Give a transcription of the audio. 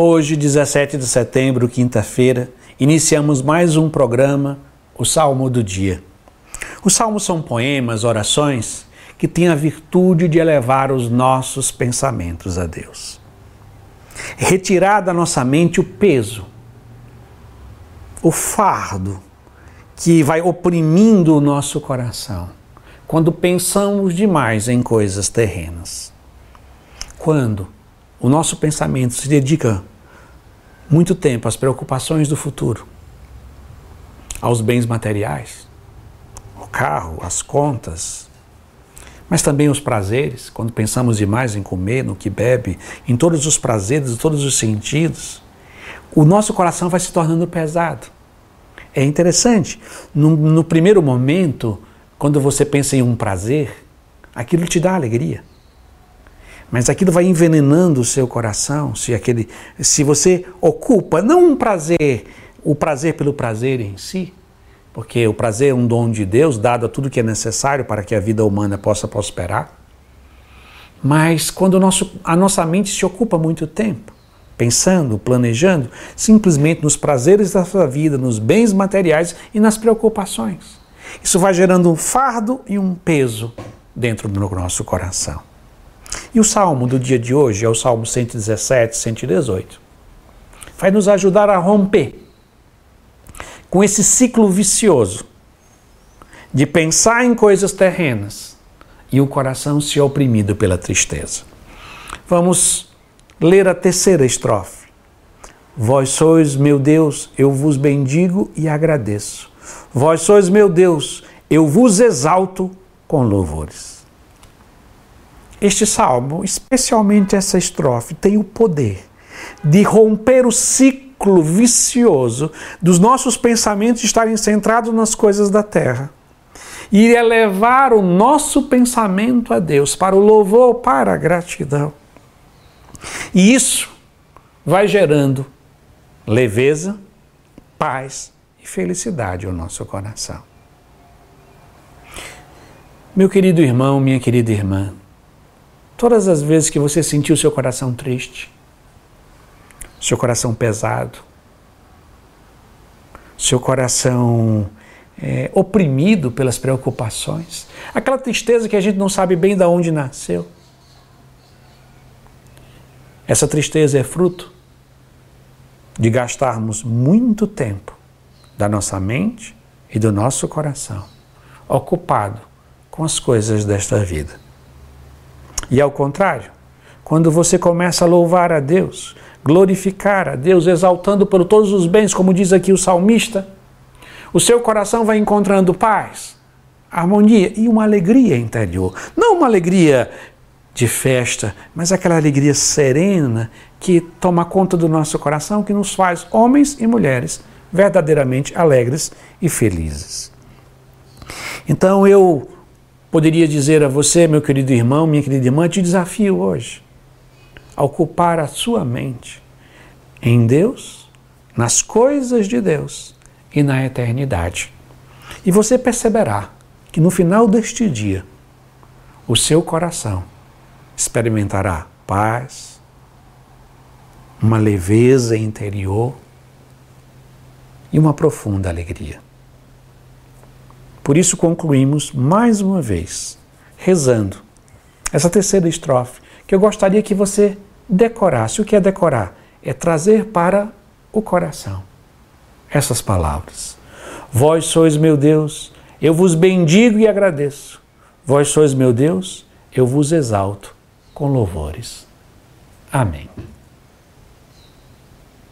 Hoje, 17 de setembro, quinta-feira, iniciamos mais um programa, o Salmo do Dia. Os salmos são poemas, orações que têm a virtude de elevar os nossos pensamentos a Deus. Retirar da nossa mente o peso, o fardo que vai oprimindo o nosso coração quando pensamos demais em coisas terrenas. Quando o nosso pensamento se dedica muito tempo às preocupações do futuro, aos bens materiais, o carro, as contas, mas também os prazeres, quando pensamos demais em comer, no que bebe, em todos os prazeres, em todos os sentidos, o nosso coração vai se tornando pesado. É interessante, no, no primeiro momento, quando você pensa em um prazer, aquilo te dá alegria. Mas aquilo vai envenenando o seu coração, se aquele, se você ocupa não um prazer, o prazer pelo prazer em si, porque o prazer é um dom de Deus, dado a tudo que é necessário para que a vida humana possa prosperar. Mas quando nosso, a nossa mente se ocupa muito tempo, pensando, planejando, simplesmente nos prazeres da sua vida, nos bens materiais e nas preocupações. Isso vai gerando um fardo e um peso dentro do nosso coração. E o salmo do dia de hoje é o salmo 117, 118. Vai nos ajudar a romper com esse ciclo vicioso de pensar em coisas terrenas e o coração se oprimido pela tristeza. Vamos ler a terceira estrofe. Vós sois meu Deus, eu vos bendigo e agradeço. Vós sois meu Deus, eu vos exalto com louvores. Este salmo, especialmente essa estrofe, tem o poder de romper o ciclo vicioso dos nossos pensamentos estarem centrados nas coisas da terra e elevar o nosso pensamento a Deus para o louvor, para a gratidão. E isso vai gerando leveza, paz e felicidade ao nosso coração. Meu querido irmão, minha querida irmã, Todas as vezes que você sentiu seu coração triste, seu coração pesado, seu coração é, oprimido pelas preocupações, aquela tristeza que a gente não sabe bem de onde nasceu. Essa tristeza é fruto de gastarmos muito tempo da nossa mente e do nosso coração ocupado com as coisas desta vida. E ao contrário, quando você começa a louvar a Deus, glorificar a Deus, exaltando por todos os bens, como diz aqui o salmista, o seu coração vai encontrando paz, harmonia e uma alegria interior. Não uma alegria de festa, mas aquela alegria serena que toma conta do nosso coração, que nos faz homens e mulheres verdadeiramente alegres e felizes. Então eu poderia dizer a você, meu querido irmão, minha querida irmã, te desafio hoje a ocupar a sua mente em Deus, nas coisas de Deus e na eternidade. E você perceberá que no final deste dia, o seu coração experimentará paz, uma leveza interior e uma profunda alegria. Por isso concluímos mais uma vez, rezando essa terceira estrofe, que eu gostaria que você decorasse. O que é decorar? É trazer para o coração essas palavras. Vós sois meu Deus, eu vos bendigo e agradeço. Vós sois meu Deus, eu vos exalto com louvores. Amém.